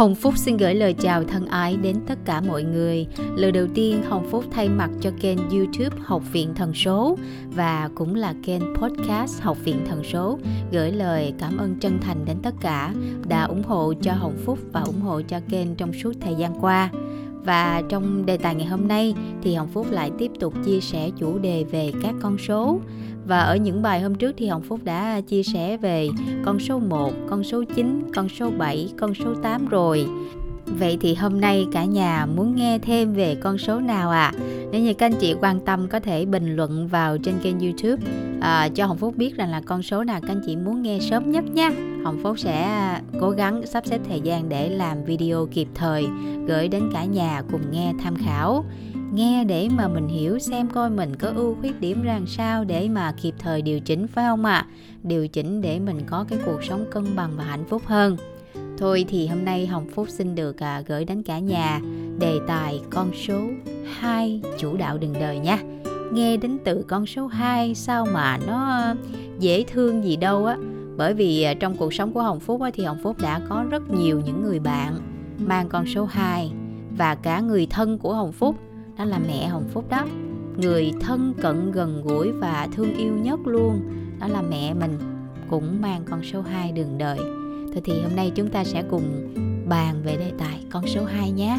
Hồng Phúc xin gửi lời chào thân ái đến tất cả mọi người. Lời đầu tiên, Hồng Phúc thay mặt cho kênh YouTube Học viện Thần số và cũng là kênh podcast Học viện Thần số gửi lời cảm ơn chân thành đến tất cả đã ủng hộ cho Hồng Phúc và ủng hộ cho kênh trong suốt thời gian qua. Và trong đề tài ngày hôm nay thì Hồng Phúc lại tiếp tục chia sẻ chủ đề về các con số. Và ở những bài hôm trước thì Hồng Phúc đã chia sẻ về con số 1, con số 9, con số 7, con số 8 rồi. Vậy thì hôm nay cả nhà muốn nghe thêm về con số nào ạ? À? Nếu như các anh chị quan tâm có thể bình luận vào trên kênh YouTube à, cho Hồng Phúc biết rằng là con số nào các anh chị muốn nghe sớm nhất nha. Hồng Phúc sẽ à, cố gắng sắp xếp thời gian để làm video kịp thời gửi đến cả nhà cùng nghe tham khảo nghe để mà mình hiểu xem coi mình có ưu khuyết điểm ra sao để mà kịp thời điều chỉnh phải không ạ? À? điều chỉnh để mình có cái cuộc sống cân bằng và hạnh phúc hơn. Thôi thì hôm nay hồng phúc xin được à, gửi đến cả nhà đề tài con số 2 chủ đạo đường đời nha. Nghe đến từ con số 2 sao mà nó dễ thương gì đâu á. Bởi vì à, trong cuộc sống của Hồng Phúc á, thì Hồng Phúc đã có rất nhiều những người bạn mang con số 2 và cả người thân của Hồng Phúc đó là mẹ Hồng Phúc đó. Người thân cận gần gũi và thương yêu nhất luôn. Đó là mẹ mình cũng mang con số 2 đường đời. Thôi thì hôm nay chúng ta sẽ cùng bàn về đề tài con số 2 nhé.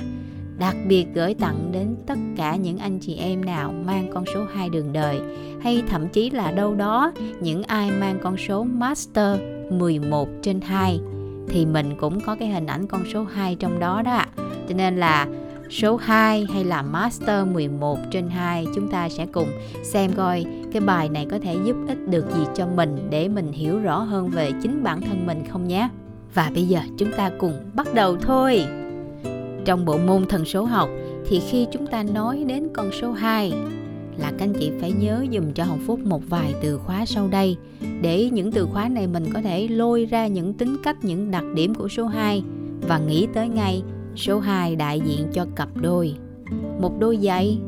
Đặc biệt gửi tặng đến tất cả những anh chị em nào mang con số 2 đường đời, hay thậm chí là đâu đó những ai mang con số master 11 trên 2 thì mình cũng có cái hình ảnh con số 2 trong đó đó cho nên là số 2 hay là Master 11 trên 2 chúng ta sẽ cùng xem coi cái bài này có thể giúp ích được gì cho mình để mình hiểu rõ hơn về chính bản thân mình không nhé. Và bây giờ chúng ta cùng bắt đầu thôi. Trong bộ môn thần số học thì khi chúng ta nói đến con số 2 là các anh chị phải nhớ dùm cho Hồng Phúc một vài từ khóa sau đây để những từ khóa này mình có thể lôi ra những tính cách, những đặc điểm của số 2 và nghĩ tới ngay Số 2 đại diện cho cặp đôi. Một đôi giày,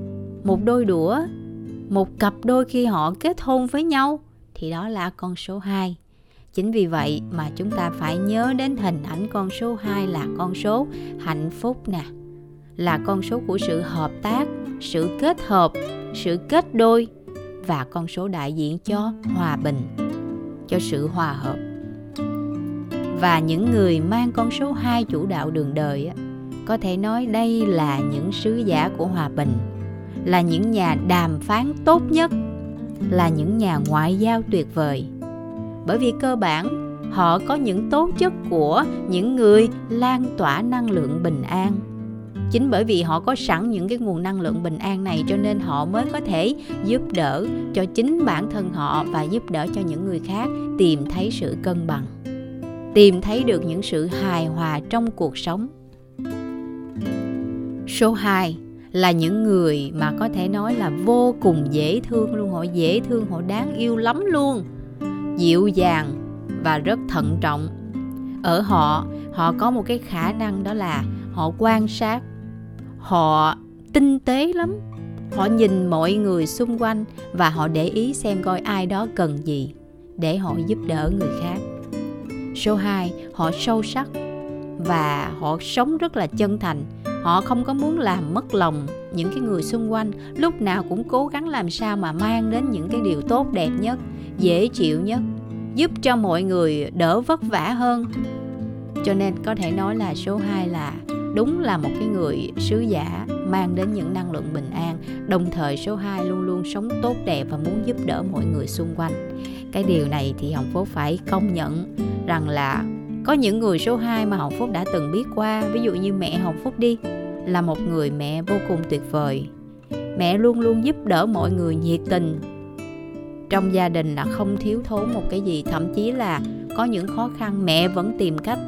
một đôi đũa, một cặp đôi khi họ kết hôn với nhau thì đó là con số 2. Chính vì vậy mà chúng ta phải nhớ đến hình ảnh con số 2 là con số hạnh phúc nè. Là con số của sự hợp tác, sự kết hợp, sự kết đôi và con số đại diện cho hòa bình, cho sự hòa hợp. Và những người mang con số 2 chủ đạo đường đời có thể nói đây là những sứ giả của hòa bình, là những nhà đàm phán tốt nhất, là những nhà ngoại giao tuyệt vời. Bởi vì cơ bản, họ có những tố chất của những người lan tỏa năng lượng bình an. Chính bởi vì họ có sẵn những cái nguồn năng lượng bình an này cho nên họ mới có thể giúp đỡ cho chính bản thân họ và giúp đỡ cho những người khác tìm thấy sự cân bằng, tìm thấy được những sự hài hòa trong cuộc sống. Số 2 là những người mà có thể nói là vô cùng dễ thương luôn, họ dễ thương, họ đáng yêu lắm luôn. Dịu dàng và rất thận trọng. Ở họ, họ có một cái khả năng đó là họ quan sát, họ tinh tế lắm. Họ nhìn mọi người xung quanh và họ để ý xem coi ai đó cần gì để họ giúp đỡ người khác. Số 2, họ sâu sắc và họ sống rất là chân thành họ không có muốn làm mất lòng những cái người xung quanh, lúc nào cũng cố gắng làm sao mà mang đến những cái điều tốt đẹp nhất, dễ chịu nhất, giúp cho mọi người đỡ vất vả hơn. Cho nên có thể nói là số 2 là đúng là một cái người sứ giả mang đến những năng lượng bình an. Đồng thời số 2 luôn luôn sống tốt đẹp và muốn giúp đỡ mọi người xung quanh. Cái điều này thì hồng phố phải công nhận rằng là có những người số 2 mà Hồng Phúc đã từng biết qua. Ví dụ như mẹ Hồng Phúc đi, Là một người mẹ vô cùng tuyệt vời. Mẹ luôn luôn giúp đỡ mọi người nhiệt tình. Trong gia đình là không thiếu thốn một cái gì. Thậm chí là có những khó khăn, mẹ vẫn tìm cách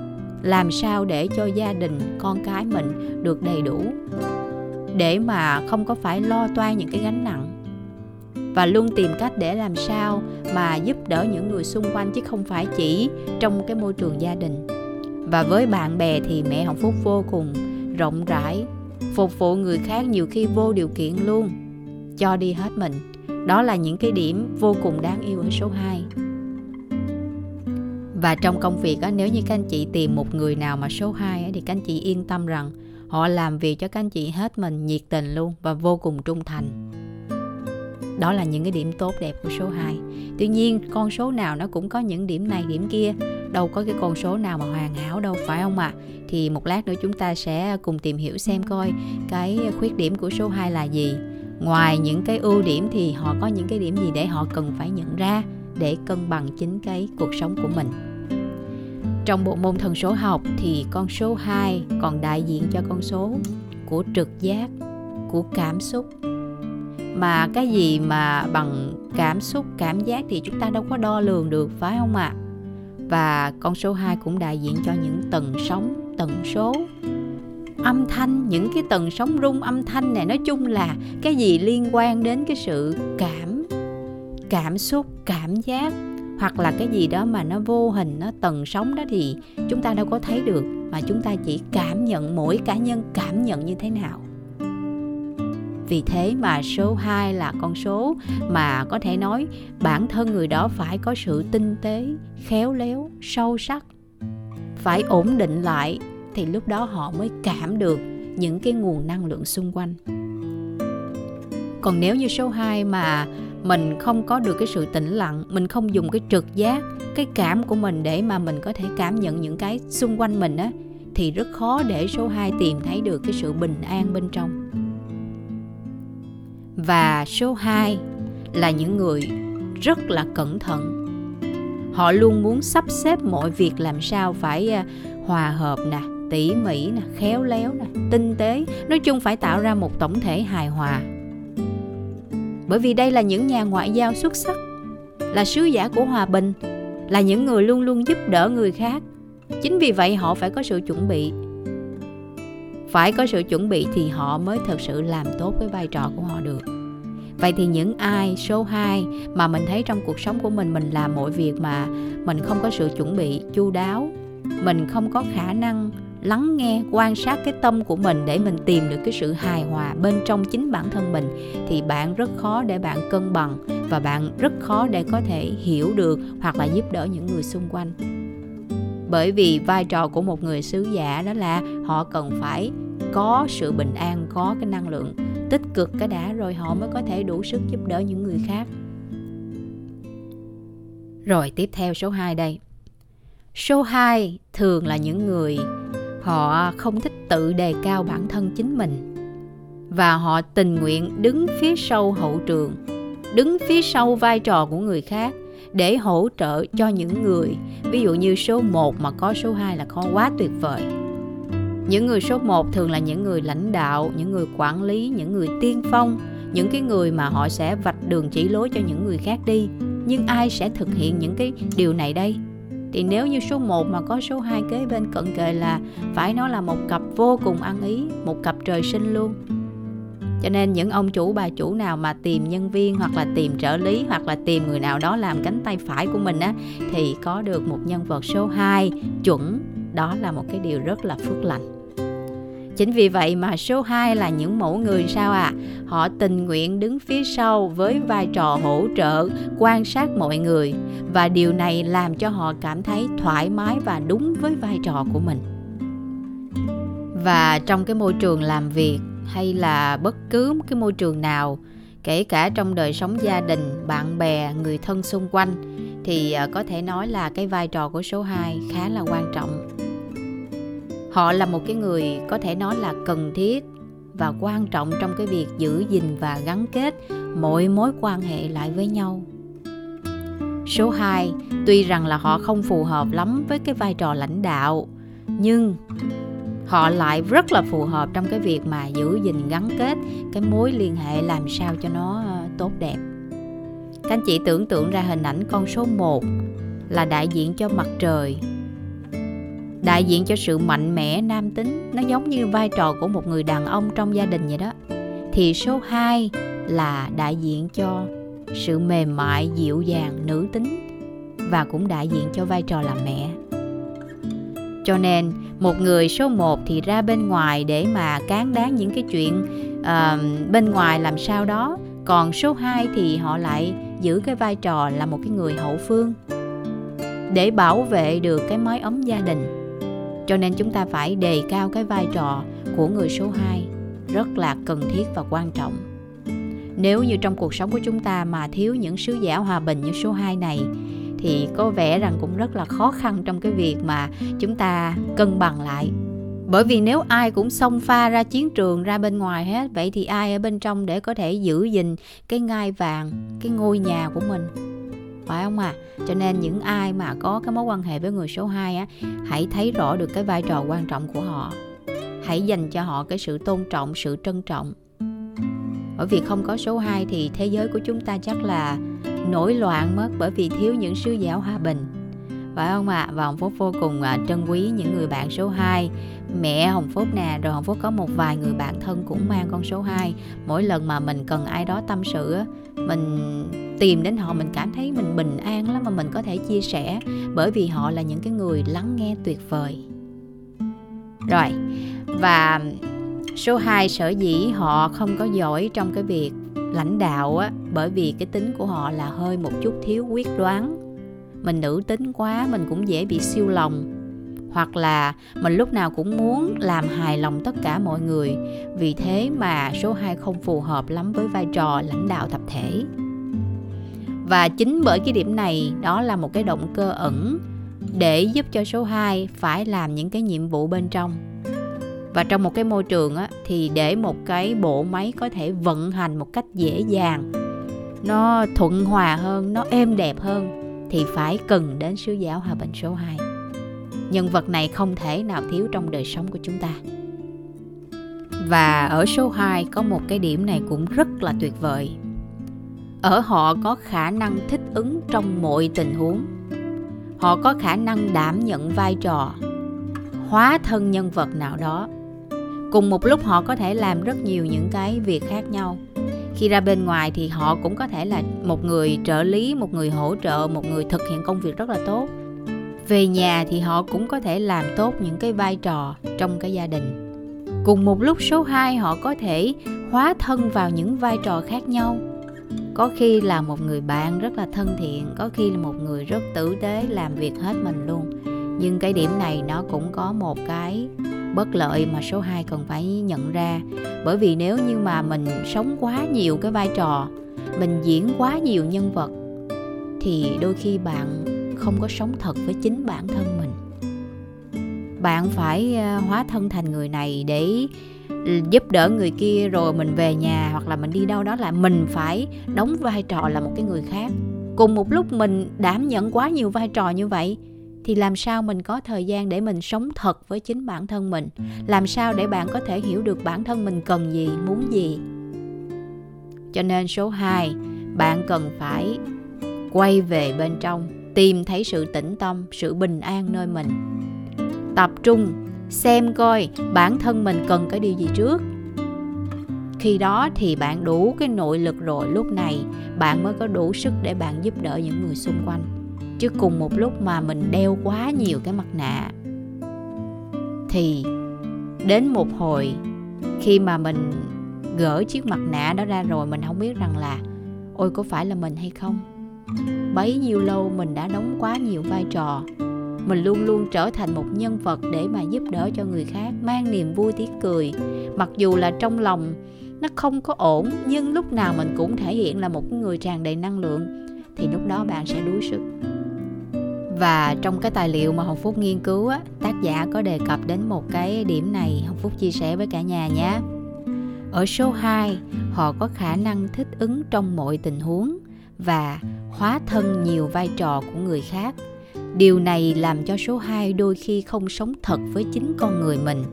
Làm sao để cho gia đình, con cái mình được đầy đủ. Để mà không có phải lo toan những cái gánh nặng và luôn tìm cách để làm sao mà giúp đỡ những người xung quanh chứ không phải chỉ trong cái môi trường gia đình. Và với bạn bè thì mẹ hồng phúc vô cùng rộng rãi phục vụ người khác nhiều khi vô điều kiện luôn. Cho đi hết mình. Đó là những cái điểm vô cùng đáng yêu ở số 2 và trong công việc á, nếu như các anh chị tìm một người nào mà số 2 á, thì các anh chị yên tâm rằng họ làm việc cho các anh chị hết mình nhiệt tình luôn và vô cùng trung thành đó là những cái điểm tốt đẹp của số 2 tuy nhiên con số nào nó cũng có những điểm này điểm kia đâu có cái con số nào mà hoàn hảo đâu phải không ạ à? thì một lát nữa chúng ta sẽ cùng tìm hiểu xem coi cái khuyết điểm của số 2 là gì ngoài những cái ưu điểm thì họ có những cái điểm gì để họ cần phải nhận ra để cân bằng chính cái cuộc sống của mình trong bộ môn thần số học thì con số 2 còn đại diện cho con số của trực giác, của cảm xúc. Mà cái gì mà bằng cảm xúc, cảm giác thì chúng ta đâu có đo lường được phải không ạ? À? Và con số 2 cũng đại diện cho những tần sóng, tần số âm thanh những cái tần sóng rung âm thanh này nói chung là cái gì liên quan đến cái sự cảm cảm xúc cảm giác hoặc là cái gì đó mà nó vô hình nó tần sóng đó thì chúng ta đâu có thấy được mà chúng ta chỉ cảm nhận mỗi cá nhân cảm nhận như thế nào vì thế mà số 2 là con số mà có thể nói bản thân người đó phải có sự tinh tế, khéo léo, sâu sắc. Phải ổn định lại thì lúc đó họ mới cảm được những cái nguồn năng lượng xung quanh. Còn nếu như số 2 mà mình không có được cái sự tĩnh lặng mình không dùng cái trực giác cái cảm của mình để mà mình có thể cảm nhận những cái xung quanh mình á thì rất khó để số 2 tìm thấy được cái sự bình an bên trong và số 2 là những người rất là cẩn thận. Họ luôn muốn sắp xếp mọi việc làm sao phải à, hòa hợp nè, tỉ mỉ nè, khéo léo nè, tinh tế. Nói chung phải tạo ra một tổng thể hài hòa. Bởi vì đây là những nhà ngoại giao xuất sắc, là sứ giả của hòa bình, là những người luôn luôn giúp đỡ người khác. Chính vì vậy họ phải có sự chuẩn bị phải có sự chuẩn bị thì họ mới thực sự làm tốt cái vai trò của họ được. Vậy thì những ai số 2 mà mình thấy trong cuộc sống của mình mình làm mọi việc mà mình không có sự chuẩn bị chu đáo, mình không có khả năng lắng nghe quan sát cái tâm của mình để mình tìm được cái sự hài hòa bên trong chính bản thân mình thì bạn rất khó để bạn cân bằng và bạn rất khó để có thể hiểu được hoặc là giúp đỡ những người xung quanh. Bởi vì vai trò của một người sứ giả đó là họ cần phải có sự bình an, có cái năng lượng tích cực, cái đã rồi họ mới có thể đủ sức giúp đỡ những người khác. Rồi tiếp theo số 2 đây. Số 2 thường là những người họ không thích tự đề cao bản thân chính mình và họ tình nguyện đứng phía sau hậu trường, đứng phía sau vai trò của người khác để hỗ trợ cho những người. Ví dụ như số 1 mà có số 2 là khó quá tuyệt vời những người số 1 thường là những người lãnh đạo những người quản lý những người tiên phong những cái người mà họ sẽ vạch đường chỉ lối cho những người khác đi nhưng ai sẽ thực hiện những cái điều này đây thì nếu như số 1 mà có số 2 kế bên cận kề là phải nói là một cặp vô cùng ăn ý, một cặp trời sinh luôn. Cho nên những ông chủ bà chủ nào mà tìm nhân viên hoặc là tìm trợ lý hoặc là tìm người nào đó làm cánh tay phải của mình á thì có được một nhân vật số 2 chuẩn, đó là một cái điều rất là phước lành. Chính vì vậy mà số 2 là những mẫu người sao à? Họ tình nguyện đứng phía sau với vai trò hỗ trợ, quan sát mọi người và điều này làm cho họ cảm thấy thoải mái và đúng với vai trò của mình. Và trong cái môi trường làm việc hay là bất cứ cái môi trường nào, kể cả trong đời sống gia đình, bạn bè, người thân xung quanh thì ờ, có thể nói là cái vai trò của số 2 khá là quan trọng họ là một cái người có thể nói là cần thiết và quan trọng trong cái việc giữ gìn và gắn kết mọi mối quan hệ lại với nhau. Số 2 tuy rằng là họ không phù hợp lắm với cái vai trò lãnh đạo, nhưng họ lại rất là phù hợp trong cái việc mà giữ gìn, gắn kết cái mối liên hệ làm sao cho nó ờ, tốt đẹp. Các anh chị tưởng tượng ra hình ảnh con số 1 là đại diện cho mặt trời đại diện cho sự mạnh mẽ nam tính. Nó giống như vai trò của một người đàn ông trong gia đình vậy đó. Thì số 2 là đại diện cho sự mềm mại dịu dàng nữ tính và cũng đại diện cho vai trò làm mẹ. Cho nên một người số 1 thì ra bên ngoài để mà cán đáng những cái chuyện uh, bên ngoài làm sao đó. Còn số 2 thì họ lại giữ cái vai trò là một cái người hậu phương để bảo vệ được cái mái ấm gia đình cho nên chúng ta phải đề cao cái vai trò của người số 2 rất là cần thiết và quan trọng. Nếu như trong cuộc sống của chúng ta mà thiếu những sứ giả hòa bình như số 2 này, thì có vẻ rằng cũng rất là khó khăn trong cái việc mà chúng ta cân bằng lại. Bởi vì nếu ai cũng xông pha ra chiến trường, ra bên ngoài hết, vậy thì ai ở bên trong để có thể giữ gìn cái ngai vàng, cái ngôi nhà của mình? Phải không à? Cho nên những ai mà có cái mối quan hệ với người số 2 á hãy thấy rõ được cái vai trò quan trọng của họ. Hãy dành cho họ cái sự tôn trọng sự trân trọng. Bởi vì không có số 2 thì thế giới của chúng ta chắc là nổi loạn mất bởi vì thiếu những sứ giả hòa bình. Phải không ạ? À? Và Hồng Phúc vô cùng à, trân quý những người bạn số 2 Mẹ Hồng Phúc nè, rồi Hồng Phúc có một vài người bạn thân cũng mang con số 2 Mỗi lần mà mình cần ai đó tâm sự Mình tìm đến họ mình cảm thấy mình bình an lắm Mà mình có thể chia sẻ Bởi vì họ là những cái người lắng nghe tuyệt vời. Rồi, và số 2 sở dĩ họ không có giỏi trong cái việc lãnh đạo á bởi vì cái tính của họ là hơi một chút thiếu quyết đoán. Mình nữ tính quá mình cũng dễ bị siêu lòng. Hoặc là mình lúc nào cũng muốn làm hài lòng tất cả mọi người. Vì thế mà số 2 không phù hợp lắm với vai trò lãnh đạo tập thể và chính bởi cái điểm này đó là một cái động cơ ẩn để giúp cho số 2 phải làm những cái nhiệm vụ bên trong. Và trong một cái môi trường á, thì để một cái bộ máy có thể vận hành một cách dễ dàng nó thuận hòa hơn nó êm đẹp hơn thì phải cần đến sứ giáo hòa bình số 2 nhân vật này không thể nào thiếu trong đời sống của chúng ta. Và ở số 2 có một cái điểm này cũng rất là tuyệt vời ở họ có khả năng thích ứng trong mọi tình huống. Họ có khả năng đảm nhận vai trò, hóa thân nhân vật nào đó. Cùng một lúc họ có thể làm rất nhiều những cái việc khác nhau. Khi ra bên ngoài thì họ cũng có thể là một người trợ lý, một người hỗ trợ, một người thực hiện công việc rất là tốt. Về nhà thì họ cũng có thể làm tốt những cái vai trò trong cái gia đình. Cùng một lúc số 2 họ có thể hóa thân vào những vai trò khác nhau có khi là một người bạn rất là thân thiện, có khi là một người rất tử tế làm việc hết mình luôn. Nhưng cái điểm này nó cũng có một cái bất lợi mà số 2 cần phải nhận ra. Bởi vì nếu như mà mình sống quá nhiều cái vai trò, mình diễn quá nhiều nhân vật, thì đôi khi bạn không có sống thật với chính bản thân mình. Bạn phải ờ, hóa thân thành người này để giúp đỡ người kia rồi mình về nhà hoặc là mình đi đâu đó là mình phải đóng vai trò là một cái người khác. Cùng một lúc mình đảm nhận quá nhiều vai trò như vậy, thì làm sao mình có thời gian để mình sống thật với chính bản thân mình? Làm sao để bạn có thể hiểu được bản thân mình cần gì, muốn gì? Cho nên số 2 bạn cần phải quay về bên trong, tìm thấy sự tĩnh tâm, sự bình an nơi mình. Tập trung xem coi bản thân mình cần cái điều gì trước. Khi đó thì bạn đủ cái nội lực rồi, lúc này bạn mới có đủ sức để bạn giúp đỡ những người xung quanh. Chứ cùng một lúc mà mình đeo quá nhiều cái mặt nạ. Thì đến một hồi khi mà mình gỡ chiếc mặt nạ đó ra rồi, mình không biết rằng là ôi, có phải là mình hay không? Bấy nhiêu lâu mình đã đóng quá nhiều vai trò mình luôn luôn trở thành một nhân vật để mà giúp đỡ cho người khác mang niềm vui tiếng cười mặc dù là trong lòng nó không có ổn nhưng lúc nào mình cũng thể hiện là một người tràn đầy năng lượng thì lúc đó bạn sẽ đuối sức và trong cái tài liệu mà Hồng Phúc nghiên cứu á, tác giả có đề cập đến một cái điểm này Hồng Phúc chia sẻ với cả nhà nhé. Ở số 2, họ có khả năng thích ứng trong mọi tình huống và hóa thân nhiều vai trò của người khác. Điều này làm cho số 2 đôi khi không sống thật với chính con người mình.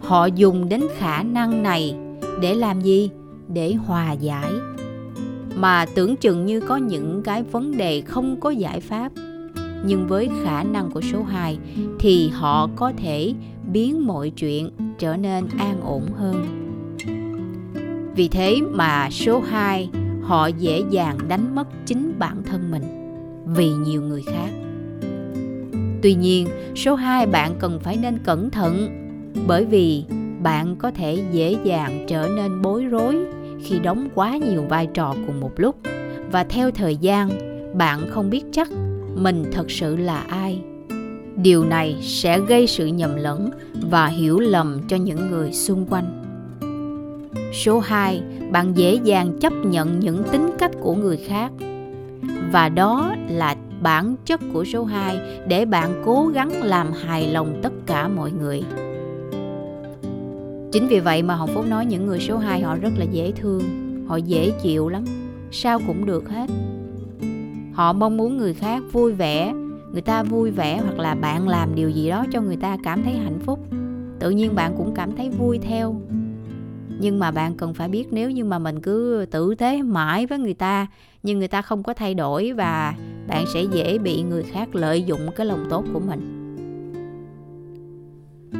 Họ dùng đến khả năng này để làm gì? Để hòa giải. Mà tưởng chừng như có những cái vấn đề không có giải pháp nhưng với khả năng của số 2 thì họ có thể biến mọi chuyện trở nên an ổn hơn. Vì thế mà số 2 họ dễ dàng đánh mất chính bản thân mình vì nhiều người khác. Tuy nhiên, số 2 bạn cần phải nên cẩn thận bởi vì bạn có thể dễ dàng trở nên bối rối khi đóng quá nhiều vai trò cùng một lúc. Và theo thời gian bạn không biết chắc mình thật sự là ai. Điều này sẽ gây sự nhầm lẫn và hiểu lầm cho những người xung quanh. Số 2 bạn dễ dàng chấp nhận những tính cách của người khác. Và đó là bản chất của số 2 để bạn cố gắng làm hài lòng tất cả mọi người. Chính vì vậy mà Hồng Phúc nói những người số 2 họ rất là dễ thương, họ dễ chịu lắm, sao cũng được hết. Họ mong muốn người khác vui vẻ, người ta vui vẻ hoặc là bạn làm điều gì đó cho người ta cảm thấy hạnh phúc. Tự nhiên bạn cũng cảm thấy vui theo nhưng mà bạn cần phải biết nếu như mà mình cứ tử tế mãi với người ta nhưng người ta không có thay đổi và bạn sẽ dễ bị người khác lợi dụng cái lòng tốt của mình.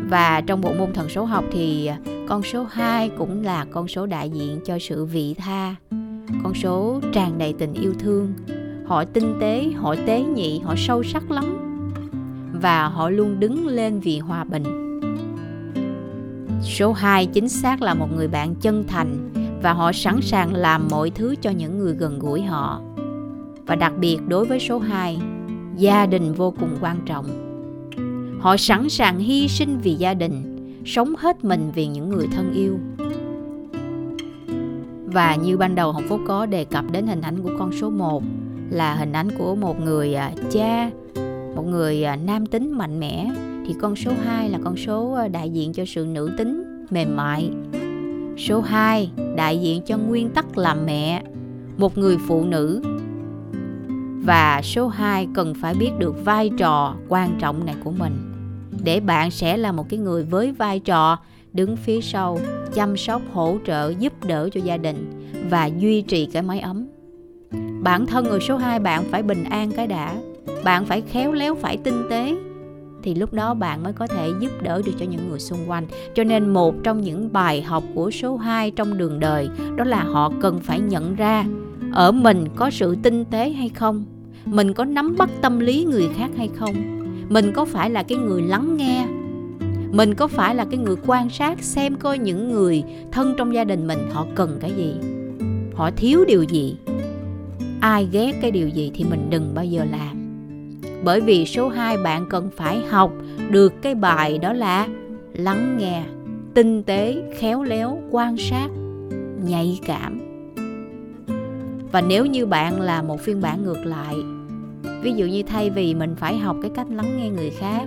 Và trong bộ môn thần số học thì à, con số 2 cũng là con số đại diện cho sự vị tha, con số tràn đầy tình yêu thương. Họ tinh tế, họ tế nhị, họ sâu sắc lắm và họ luôn đứng lên vì hòa bình. Số 2 chính xác là một người bạn chân thành và họ sẵn sàng làm mọi thứ cho những người gần gũi họ. Và đặc biệt đối với số 2, gia đình vô cùng quan trọng. Họ sẵn sàng hy sinh vì gia đình, sống hết mình vì những người thân yêu. Và như ban đầu Hồng Phúc có đề cập đến hình ảnh của con số 1 là hình ảnh của một người à, cha, một người à, nam tính mạnh mẽ thì con số 2 là con số à, đại diện cho sự nữ tính mềm mại. Số 2 đại diện cho nguyên tắc làm mẹ, một người phụ nữ. Và số 2 cần phải biết được vai trò quan trọng này của mình. Để bạn sẽ là một cái người với vai trò đứng phía sau chăm sóc hỗ trợ giúp đỡ cho gia đình và duy trì cái mái ấm. Bản thân người số 2 bạn phải bình an cái đã. Bạn phải khéo léo phải tinh tế. Thì lúc đó bạn mới có thể giúp đỡ được cho những người xung quanh. Cho nên một trong những bài học của số 2 trong đường đời đó là họ cần phải nhận ra ở mình có sự tinh tế hay không, mình có nắm bắt tâm lý người khác hay không, mình có phải là cái người lắng nghe? Mình có phải là cái người quan sát xem coi những người thân trong gia đình mình họ cần cái gì? Họ thiếu điều gì? Ai ghét cái điều gì thì mình đừng bao giờ làm. Bởi vì số 2 bạn cần phải học được cái bài đó là lắng nghe, tinh tế, khéo léo, quan sát, nhạy cảm. Và nếu như bạn là một phiên bản ngược lại, ví dụ như thay vì mình phải học cái cách lắng nghe người khác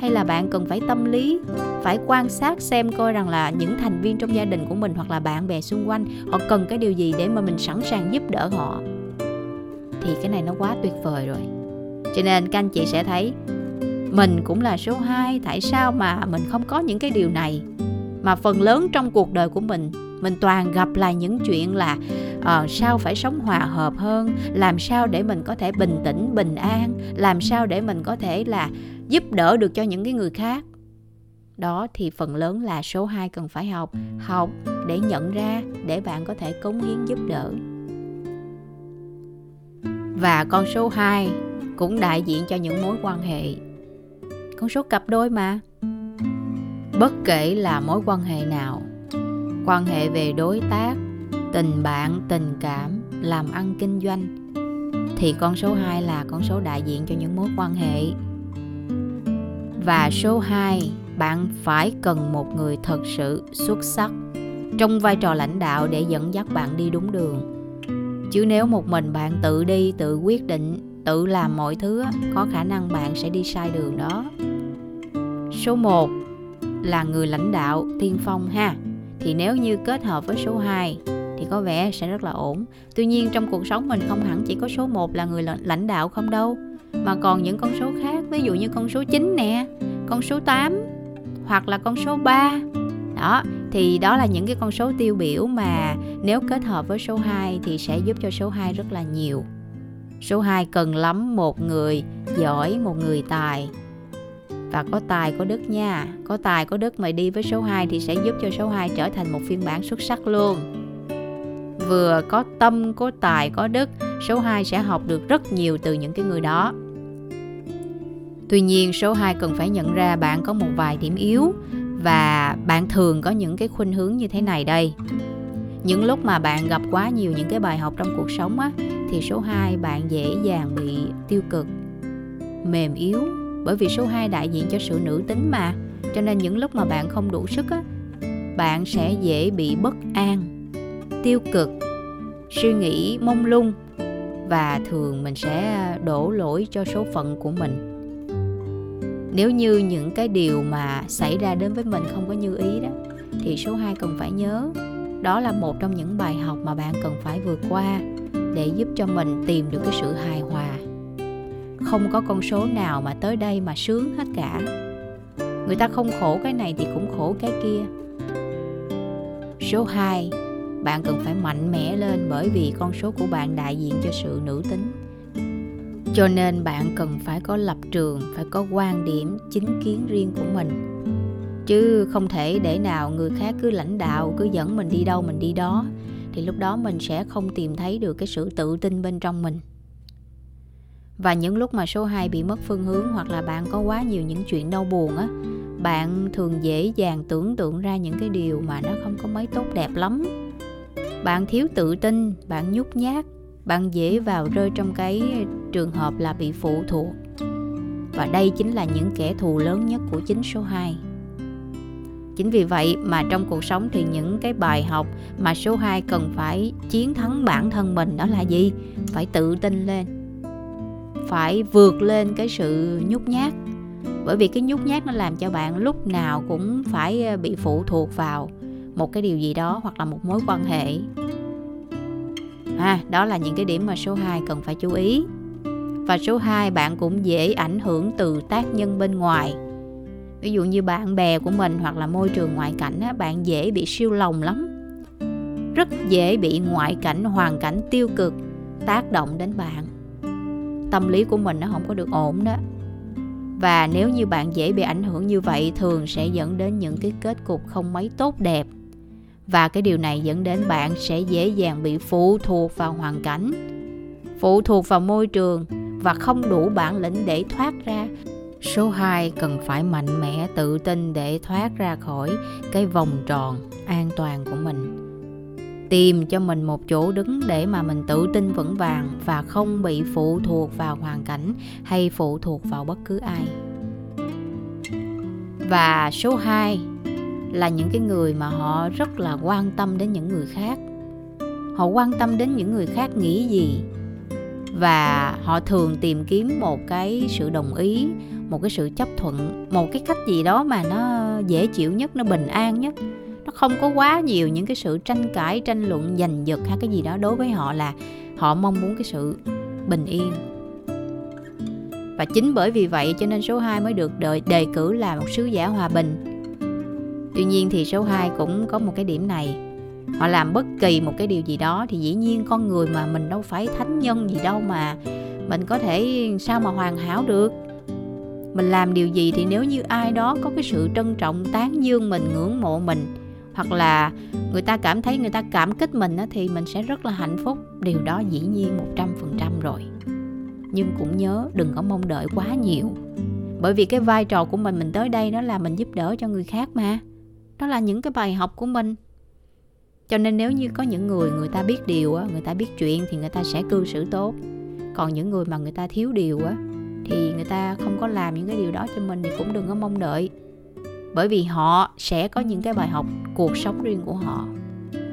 hay là bạn cần phải tâm lý phải quan sát xem coi rằng là những thành viên trong gia đình của mình hoặc là bạn bè xung quanh họ cần cái điều gì để mà mình sẵn sàng giúp đỡ họ thì cái này nó quá tuyệt vời rồi. Cho nên các anh chị sẽ thấy mình cũng là số 2 tại sao mà mình không có những cái điều này? Mà phần lớn trong cuộc đời của mình mình toàn gặp lại những chuyện là uh, sao phải sống hòa hợp hơn làm sao để mình có thể bình tĩnh bình an làm sao để mình có thể là giúp đỡ được cho những cái người khác. Đó thì phần lớn là số 2 cần phải học học để nhận ra để bạn có thể cống hiến giúp đỡ. Và con số 2 cũng đại diện cho những mối quan hệ. Con số cặp đôi mà bất kể là mối quan hệ nào, quan hệ về đối tác, tình bạn, tình cảm, làm ăn, kinh doanh, thì con số 2 là con số đại diện cho những mối quan hệ. Và số 2 bạn phải cần một người thật sự xuất sắc trong vai trò lãnh đạo để dẫn dắt bạn đi đúng đường. Chứ nếu một mình bạn tự đi, tự quyết định, tự làm mọi thứ có khả năng bạn sẽ đi sai đường đó. Số 1 là người lãnh đạo tiên phong ha. Thì nếu như kết hợp với số 2 thì có vẻ sẽ rất là ổn. Tuy nhiên trong cuộc sống mình không hẳn chỉ có số 1 là người lãnh đạo không đâu mà còn những con số khác ví dụ như con số 9 nè con số 8 hoặc là con số 3 đó thì đó là những cái con số tiêu biểu mà nếu kết hợp với số 2 thì sẽ giúp cho số 2 rất là nhiều. Số 2 cần lắm một người giỏi, một người tài và có tài, có đức nha. Có tài, có đức mà đi với số 2 thì sẽ giúp cho số 2 trở thành một phiên bản xuất sắc luôn. Vừa có tâm, có tài, có đức, số 2 sẽ học được rất nhiều từ những cái người đó. Tuy nhiên, số 2 cần phải nhận ra bạn có một vài điểm yếu và bạn thường có những cái khuynh hướng như thế này đây. Những lúc mà bạn gặp quá nhiều những cái bài học trong cuộc sống á, thì số 2 bạn dễ dàng bị tiêu cực, mềm yếu bởi vì số 2 đại diện cho sự nữ tính mà. Cho nên những lúc mà bạn không đủ sức á, bạn sẽ dễ bị bất an, tiêu cực, suy nghĩ mông lung và thường mình sẽ đổ lỗi cho số phận của mình. Nếu như những cái điều mà xảy ra đến với mình không có như ý đó, thì số 2 cần phải nhớ, đó là một trong những bài học mà bạn cần phải vượt qua để giúp cho mình tìm được cái sự hài hòa không có con số nào mà tới đây mà sướng hết cả. Người ta không khổ cái này thì cũng khổ cái kia. Số 2 bạn cần phải mạnh mẽ lên bởi vì con số của bạn đại diện cho sự nữ tính. Cho nên bạn cần phải có lập trường, phải có quan điểm chính kiến riêng của mình. Chứ không thể để nào người khác cứ lãnh đạo, cứ dẫn mình đi đâu mình đi đó, thì lúc đó mình sẽ không tìm thấy được cái sự tự tin bên trong mình và những lúc mà số 2 bị mất phương hướng hoặc là bạn có quá nhiều những chuyện đau buồn á, bạn thường dễ dàng tưởng tượng ra những cái điều mà nó không có mấy tốt đẹp lắm bạn thiếu tự tin, bạn nhút nhát, bạn dễ vào rơi trong cái trường hợp là bị phụ thuộc và đây chính là những kẻ thù lớn nhất của chính số 2 Chính vì vậy mà trong cuộc sống thì những cái bài học mà số 2 cần phải chiến thắng bản thân mình đó là gì? Phải tự tin lên. Phải vượt lên cái sự nhút nhát. Bởi vì cái nhút nhát nó làm cho bạn lúc nào cũng phải ờ, bị phụ thuộc vào một cái điều gì đó hoặc là một mối quan hệ. À, đó là những cái điểm mà số 2 cần phải chú ý. Và số 2 bạn cũng dễ ảnh hưởng từ tác nhân bên ngoài ví dụ như bạn bè của mình hoặc là môi trường ngoại cảnh á, bạn dễ bị siêu lòng lắm rất dễ bị ngoại cảnh hoàn cảnh tiêu cực tác động đến bạn tâm lý của mình nó không có được ổn đó. Và nếu như bạn dễ bị ảnh hưởng như vậy, thường sẽ dẫn đến những cái kết cục không mấy tốt đẹp. Và cái điều này dẫn đến bạn sẽ dễ dàng bị phụ thuộc vào hoàn cảnh, phụ thuộc vào môi trường và không đủ bản lĩnh để thoát ra. Số 2 cần phải mạnh mẽ, tự tin để thoát ra khỏi cái vòng tròn an toàn của mình. Tìm cho mình một chỗ đứng để mà mình tự tin vững vàng và không bị phụ thuộc vào hoàn cảnh hay phụ thuộc vào bất cứ ai. Và số 2 là những cái người mà họ rất là quan tâm đến những người khác. Họ quan tâm đến những người khác nghĩ gì và họ thường tìm kiếm một cái sự đồng ý, một cái sự chấp thuận, một cái cách gì đó mà nó dễ chịu nhất, nó bình an nhất không có quá nhiều những cái sự tranh cãi, tranh luận, giành giật hay cái gì đó đối với họ là họ mong muốn cái sự bình yên. Và chính bởi vì vậy cho nên số 2 mới được đợi đề cử là một sứ giả hòa bình. Tuy nhiên thì số 2 cũng có một cái điểm này. Họ làm bất kỳ một cái điều gì đó thì dĩ nhiên con người mà mình đâu phải thánh nhân gì đâu mà mình có thể sao mà hoàn hảo được. Mình làm điều gì thì nếu như ai đó có cái sự trân trọng, tán dương mình, ngưỡng mộ mình hoặc là người ta cảm thấy người ta cảm kích mình thì mình sẽ rất là hạnh phúc. Điều đó dĩ nhiên một trăm phần trăm rồi. Nhưng cũng nhớ đừng có mong đợi quá nhiều. Bởi vì cái vai trò của mình mình tới đây đó là mình giúp đỡ cho người khác mà. Đó là những cái bài học của mình. Cho nên nếu như có những người người ta biết điều người ta biết chuyện thì người ta sẽ cư xử tốt. Còn những người mà người ta thiếu điều á, thì người ta không có làm những cái điều đó cho mình thì cũng đừng có mong đợi bởi vì họ sẽ có những cái bài học, cuộc sống riêng của họ.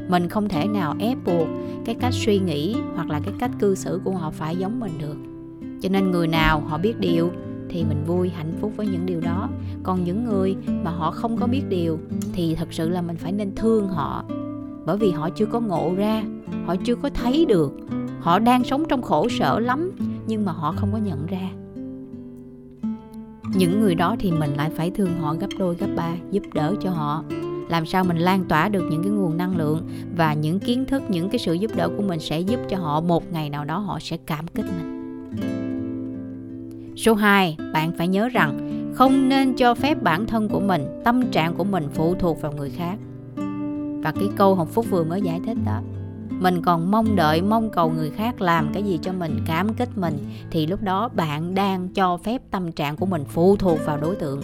Mình không thể nào ép buộc cái cách suy nghĩ hoặc là cái cách cư xử của họ phải giống mình được. Cho nên người nào họ biết điều thì mình vui, hạnh phúc với những điều đó. Còn những người mà họ không có biết điều thì thật sự là mình phải nên thương họ. Bởi vì họ chưa có ngộ ra, họ chưa có thấy được. Họ đang sống trong khổ sở lắm nhưng mà họ không có nhận ra những người đó thì mình lại phải thương họ gấp đôi, gấp ba, giúp đỡ cho họ. Làm sao mình lan tỏa được những cái nguồn năng lượng và những kiến thức, những cái sự giúp đỡ của mình sẽ giúp cho họ, một ngày nào đó họ sẽ cảm kích mình. Số 2 bạn phải nhớ rằng không nên cho phép bản thân của mình, tâm trạng của mình phụ thuộc vào người khác. Và cái câu hồng phúc vừa mới giải thích đó mình còn mong đợi, mong cầu người khác làm cái gì cho mình, cảm kích mình, thì lúc đó bạn đang cho phép tâm trạng của mình phụ thuộc vào đối tượng.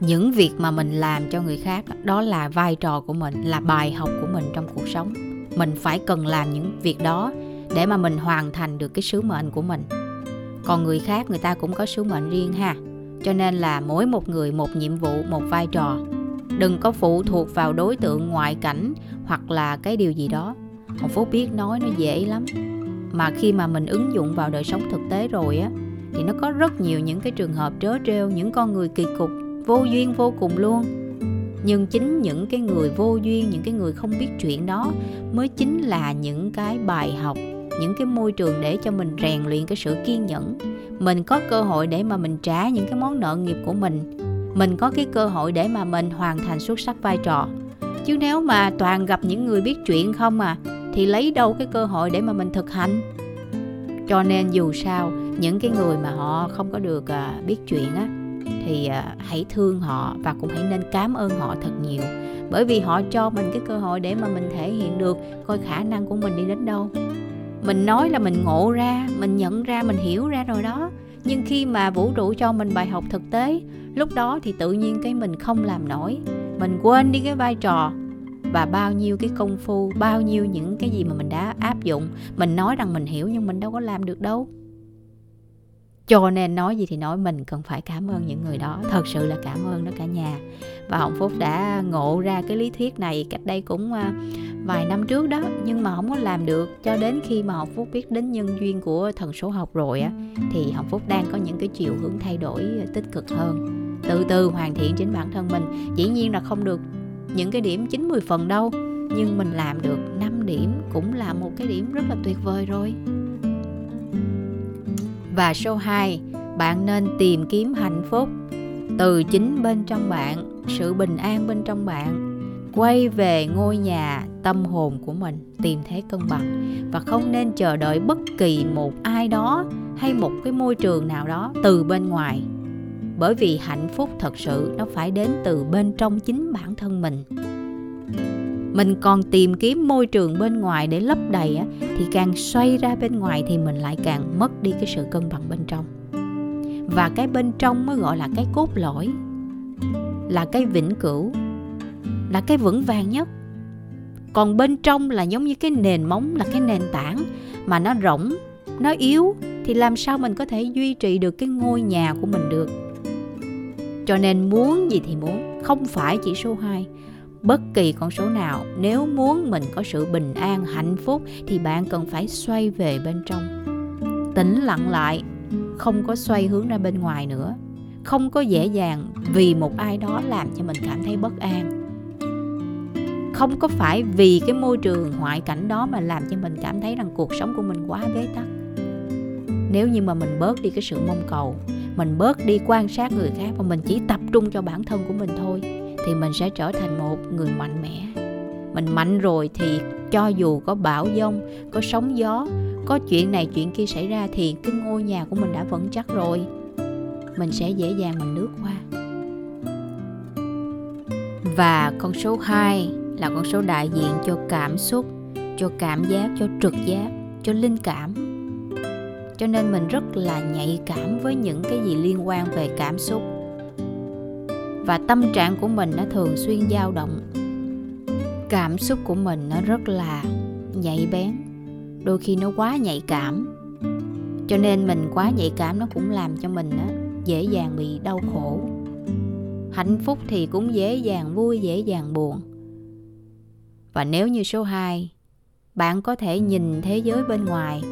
Những việc mà mình làm cho người khác đó là vai trò của mình, là bài học của mình trong cuộc sống. Mình phải cần làm những việc đó để mà mình hoàn thành được cái sứ mệnh của mình. Còn người khác, người ta cũng có sứ mệnh riêng ha. Cho nên là mỗi một người, một nhiệm vụ, một vai trò. Đừng có phụ thuộc vào đối tượng ngoại cảnh hoặc là cái điều gì đó hồng phúc biết nói nó dễ lắm. Mà khi mà mình ứng dụng vào đời sống thực tế rồi á, thì nó có rất nhiều những cái trường hợp trớ trêu, những con người kỳ cục, vô duyên vô cùng luôn. Nhưng chính những cái người vô duyên, những cái người không biết chuyện đó mới chính là những cái bài học, những cái môi trường để cho mình rèn luyện cái sự kiên nhẫn. Mình có cơ hội để mà mình trả những cái món nợ nghiệp của mình. Mình có cái cơ hội để mà mình hoàn thành xuất sắc vai trò. Chứ nếu mà toàn gặp những người biết chuyện không à thì lấy đâu cái cơ hội để mà mình thực hành. Cho nên dù sao những cái người mà họ không có được à, biết chuyện á thì à, hãy thương họ và cũng hãy nên cảm ơn họ thật nhiều. Bởi vì họ cho mình cái cơ hội để mà mình thể hiện được coi khả năng của mình đi đến đâu. Mình nói là mình ngộ ra mình nhận ra mình hiểu ra rồi đó. Nhưng khi mà vũ trụ cho mình bài học thực tế lúc đó thì tự nhiên cái mình không làm nổi. Mình quên đi cái vai trò và bao nhiêu cái công phu, bao nhiêu những cái gì mà mình đã áp dụng. Mình nói rằng mình hiểu nhưng mình đâu có làm được đâu. Cho nên nói gì thì nói mình, cần phải cảm ơn những người đó. Thật sự là cảm ơn đó cả nhà. Và hồng phúc đã ngộ ra cái lý thuyết này cách đây cũng à, vài năm trước đó. Nhưng mà không có làm được. Cho đến khi mà hồng phúc biết đến nhân duyên của thần số học rồi á, thì hồng phúc đang có những cái chiều hướng thay đổi tích cực hơn. Từ từ hoàn thiện chính bản thân mình. Dĩ nhiên là không được những cái điểm 90 phần đâu, nhưng mình làm được 5 điểm cũng là một cái điểm rất là tuyệt vời rồi. Và số 2 bạn nên tìm kiếm hạnh phúc từ chính bên trong bạn, sự bình an bên trong bạn. Quay về ngôi nhà tâm hồn của mình, tìm thấy cân bằng. Và không nên chờ đợi bất kỳ một ai đó hay một cái môi trường nào đó từ bên ngoài bởi vì hạnh phúc thật sự nó phải đến từ bên trong chính bản thân mình. Mình còn tìm kiếm môi trường bên ngoài để lấp đầy thì càng xoay ra bên ngoài thì mình lại càng mất đi cái sự cân bằng bên trong. Và cái bên trong mới gọi là cái cốt lõi, là cái vĩnh cửu, là cái vững vàng nhất. Còn bên trong là giống như cái nền móng, là cái nền tảng mà nó rỗng, nó yếu, thì làm sao mình có thể duy trì được cái ngôi nhà của mình được? Cho nên muốn gì thì muốn, không phải chỉ số 2 bất kỳ con số nào, nếu muốn mình có sự bình an, hạnh phúc thì bạn cần phải xoay về bên trong. Tĩnh lặng lại, không có xoay hướng ra bên ngoài nữa. Không có dễ dàng vì một ai đó làm cho mình cảm thấy bất an. Không có phải vì cái môi trường ngoại cảnh đó mà làm cho mình cảm thấy rằng cuộc sống của mình quá bế tắc. Nếu như mà mình bớt đi cái sự mong cầu mình bớt đi quan sát người khác và mình chỉ tập trung cho bản thân của mình thôi, thì mình sẽ trở thành một người mạnh mẽ. Mình mạnh rồi thì cho dù có bão giông, có sóng gió, có chuyện này chuyện kia xảy ra thì cái ngôi nhà của mình đã vững chắc rồi. Mình sẽ dễ dàng mình lướt qua. Và con số 2 là con số đại diện cho cảm xúc, cho cảm giác, cho trực giác, cho linh cảm cho nên mình rất là nhạy cảm với những cái gì liên quan về cảm xúc. Và tâm trạng của mình nó thường xuyên dao động. Cảm xúc của mình nó rất là nhạy bén. Đôi khi nó quá nhạy cảm. Cho nên mình quá nhạy cảm nó cũng làm cho mình á, dễ dàng bị đau khổ. Hạnh phúc thì cũng dễ dàng vui dễ dàng buồn. Và nếu như số 2 bạn có thể nhìn thế giới bên ngoài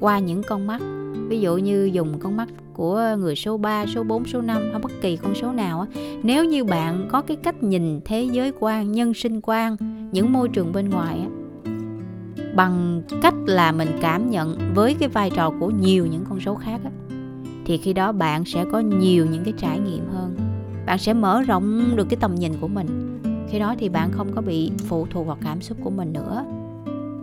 qua những con mắt. Ví dụ như dùng con mắt của người số 3, số 4, số 5 hay bất kỳ con số nào á. Nếu như bạn có cái cách nhìn thế giới quan, nhân sinh quan, những môi trường bên ngoài bằng cách là mình cảm nhận với cái vai trò của nhiều những con số khác thì khi đó bạn sẽ có nhiều những cái trải nghiệm hơn. Bạn sẽ mở rộng được cái tầm nhìn của mình. Khi đó thì bạn không có bị phụ thuộc vào cảm xúc của mình nữa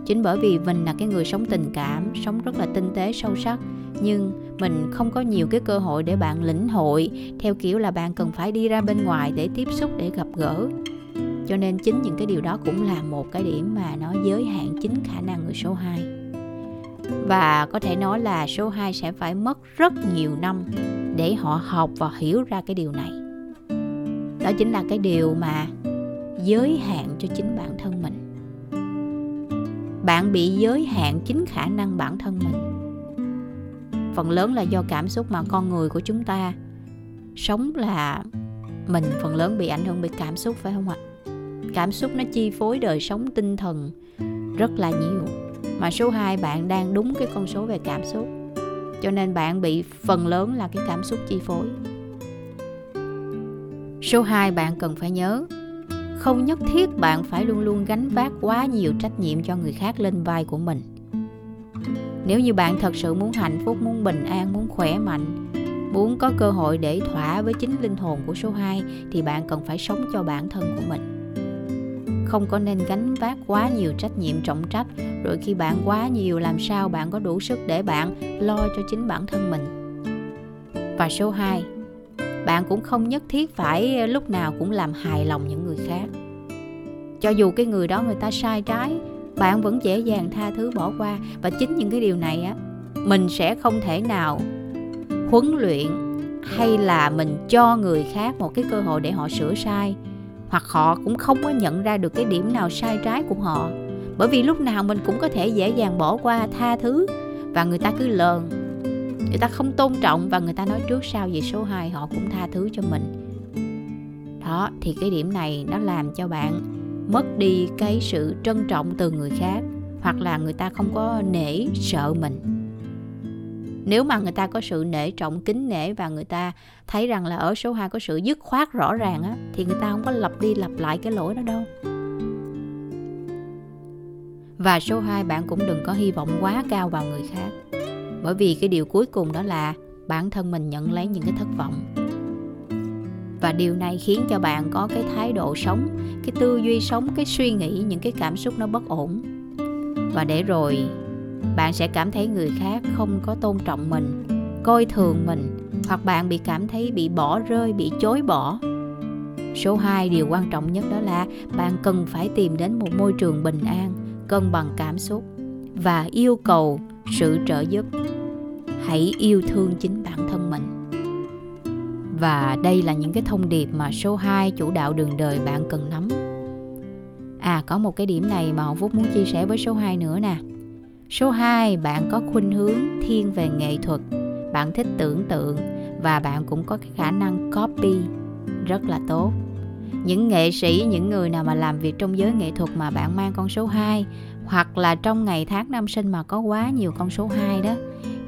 chính bởi vì mình là cái người sống tình cảm, sống rất là tinh tế, sâu sắc. Nhưng mình không có nhiều cái cơ hội để bạn lĩnh hội, theo kiểu là bạn cần phải đi ra bên ngoài để tiếp xúc, để gặp gỡ. Cho nên chính những cái điều đó cũng là một cái điểm mà nó giới hạn chính khả năng người số 2 và có thể nói là số 2 sẽ phải mất rất nhiều năm để họ học và hiểu ra cái điều này. Đó chính là cái điều mà giới hạn cho chính bản thân mình bạn bị giới hạn chính khả năng bản thân mình. Phần lớn là do cảm xúc mà con người của chúng ta sống là mình, phần lớn bị ảnh hưởng bởi cảm xúc, phải không ạ? Cảm xúc nó chi phối đời sống tinh thần rất là nhiều, mà số 2 bạn đang đúng cái con số về cảm xúc. Cho nên bạn bị phần lớn là cái cảm xúc chi phối. Số 2 bạn cần phải nhớ không nhất thiết bạn phải luôn luôn gánh vác quá nhiều trách nhiệm cho người khác lên vai của mình. Nếu như bạn thật sự muốn hạnh phúc, muốn bình an, muốn khỏe mạnh, muốn có cơ hội để thỏa với chính linh hồn của số 2 thì bạn cần phải sống cho bản thân của mình. Không có nên gánh vác quá nhiều trách nhiệm trọng trách, rồi khi bạn quá nhiều, làm sao bạn có đủ sức để bạn lo cho chính bản thân mình? Và số 2 bạn cũng không nhất thiết phải ờ, lúc nào cũng làm hài lòng những người khác. Cho dù cái người đó người ta sai trái, bạn vẫn dễ dàng tha thứ bỏ qua. Và chính những cái điều này á, mình sẽ không thể nào huấn luyện hay là mình cho người khác một cái cơ hội để họ sửa sai. Hoặc họ cũng không có nhận ra được cái điểm nào sai trái của họ. Bởi vì lúc nào mình cũng có thể dễ dàng bỏ qua tha thứ và người ta cứ lờn người ta không tôn trọng và người ta nói trước sau về số 2 họ cũng tha thứ cho mình. Đó, thì cái điểm này nó làm cho bạn mất đi cái sự trân trọng từ người khác, hoặc là người ta không có nể sợ mình. Nếu mà người ta có sự nể trọng, kính nể và người ta thấy rằng là ở số 2 có sự dứt khoát rõ ràng á, thì người ta không có lặp đi lặp lại cái lỗi đó đâu. Và số 2 bạn cũng đừng có hy vọng quá cao vào người khác bởi vì cái điều cuối cùng đó là bản thân mình nhận lấy những cái thất vọng. Và điều này khiến cho bạn có cái thái độ sống, cái tư duy sống, cái suy nghĩ, những cái cảm xúc nó bất ổn. Và để rồi, bạn sẽ cảm thấy người khác không có tôn trọng mình, coi thường mình, hoặc bạn bị cảm thấy bị bỏ rơi, bị chối bỏ. Số 2 điều quan trọng nhất đó là bạn cần phải tìm đến một môi trường bình an, cân bằng cảm xúc và yêu cầu sự trợ giúp. Hãy yêu thương chính bản thân mình. Và đây là những cái thông điệp mà số 2 chủ đạo đường đời bạn cần nắm. À có một cái điểm này mà Hồng Phúc muốn chia sẻ với số 2 nữa nè. Số 2, bạn có khuynh hướng thiên về nghệ thuật, bạn thích tưởng tượng và bạn cũng có cái khả năng copy rất là tốt. Những nghệ sĩ, những người nào mà làm việc trong giới nghệ thuật mà bạn mang con số 2 hoặc là trong ngày tháng năm sinh mà có quá nhiều con số 2 đó,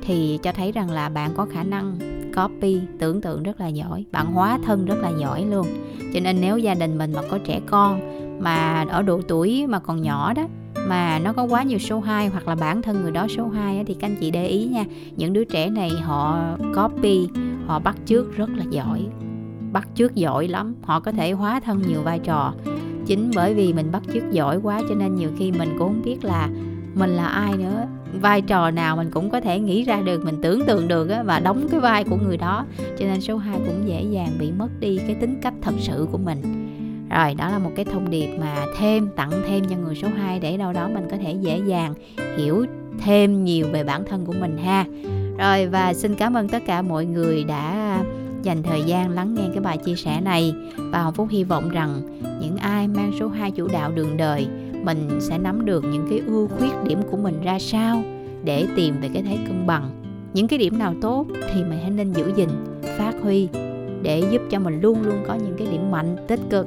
thì cho thấy rằng là bạn có khả năng copy tưởng tượng rất là giỏi, bạn hóa thân rất là giỏi luôn. Cho nên nếu gia đình mình mà có trẻ con mà ở độ tuổi mà còn nhỏ đó, mà nó có quá nhiều số 2 hoặc là bản thân người đó số 2 thì các anh chị để ý nha, những đứa trẻ này họ copy, họ bắt chước rất là giỏi, bắt chước giỏi lắm. Họ có thể hóa thân nhiều vai trò chính bởi vì mình bắt chước giỏi quá cho nên nhiều khi mình cũng không biết là mình là ai nữa. Vai trò nào mình cũng có thể nghĩ ra được mình tưởng tượng được á, và đóng cái vai của người đó. Cho nên số 2 cũng dễ dàng bị mất đi cái tính cách thật sự của mình. Rồi đó là một cái thông điệp mà thêm tặng thêm cho người số 2 để đâu đó mình có thể dễ dàng hiểu thêm nhiều về bản thân của mình ha. Rồi và xin cảm ơn tất cả mọi người đã dành thời gian lắng nghe cái bài chia sẻ này. Và Hồng Phúc hy vọng rằng những ai mang số 2 chủ đạo đường đời, mình sẽ nắm được những cái ưu khuyết điểm của mình ra sao để tìm về cái thế cân bằng. Những cái điểm nào tốt thì mình hãy nên giữ gìn, phát huy để giúp cho mình luôn luôn có những cái điểm mạnh, tích cực.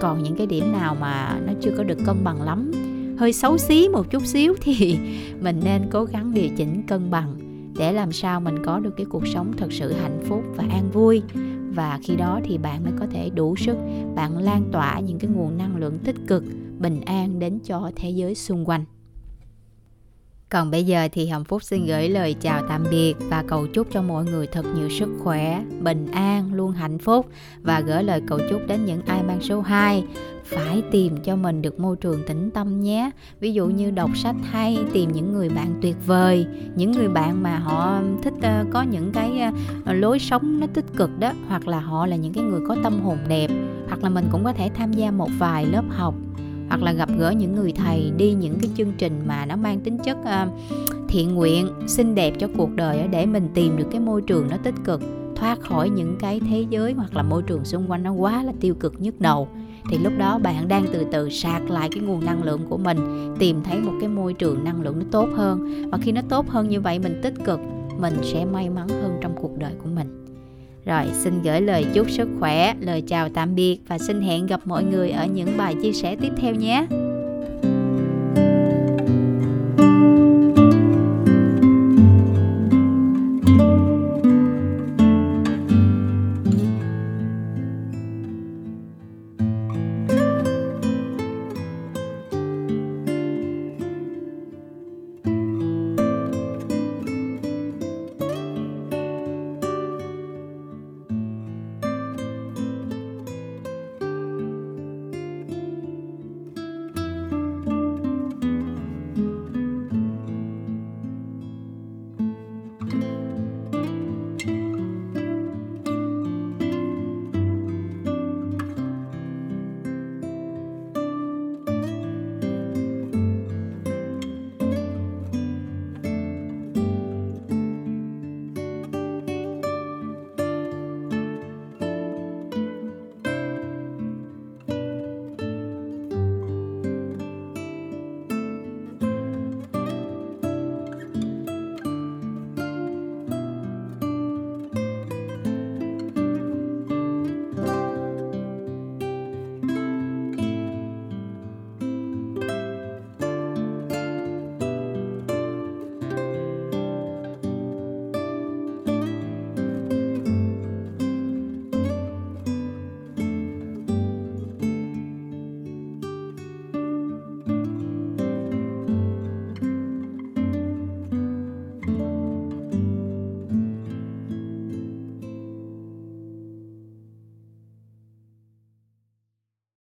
Còn những cái điểm nào mà nó chưa có được cân bằng lắm, hơi xấu xí một chút xíu thì mình nên cố gắng điều chỉnh cân bằng để làm sao mình có được cái cuộc sống thật sự hạnh phúc và an vui. Và khi đó thì bạn mới có thể đủ sức, bạn lan tỏa những cái nguồn năng lượng tích cực, bình an đến cho thế giới xung quanh còn bây giờ thì Hồng Phúc xin gửi lời chào tạm biệt và cầu chúc cho mọi người thật nhiều sức khỏe, bình an, luôn hạnh phúc. Và gửi lời cầu chúc đến những ai mang số 2 phải tìm cho mình được môi trường tĩnh tâm nhé. Ví dụ như đọc sách hay, tìm những người bạn tuyệt vời, những người bạn mà họ thích ờ, có những cái ờ, lối sống nó tích cực đó hoặc là họ là những cái người có tâm hồn đẹp hoặc là mình cũng có thể tham gia một vài lớp học hoặc là gặp gỡ những người thầy đi những cái chương trình mà nó mang tính chất uh, thiện nguyện xinh đẹp cho cuộc đời để mình tìm được cái môi trường nó tích cực thoát khỏi những cái thế giới hoặc là môi trường xung quanh nó quá là tiêu cực nhức đầu. Thì lúc đó bạn đang từ từ sạc lại cái nguồn năng lượng của mình tìm thấy một cái môi trường năng lượng nó tốt hơn. Và khi nó tốt hơn như vậy mình tích cực mình sẽ may mắn hơn trong cuộc đời của mình rồi, xin gửi lời chúc sức khỏe, lời chào tạm biệt và xin hẹn gặp mọi người ở những bài chia sẻ tiếp theo nhé.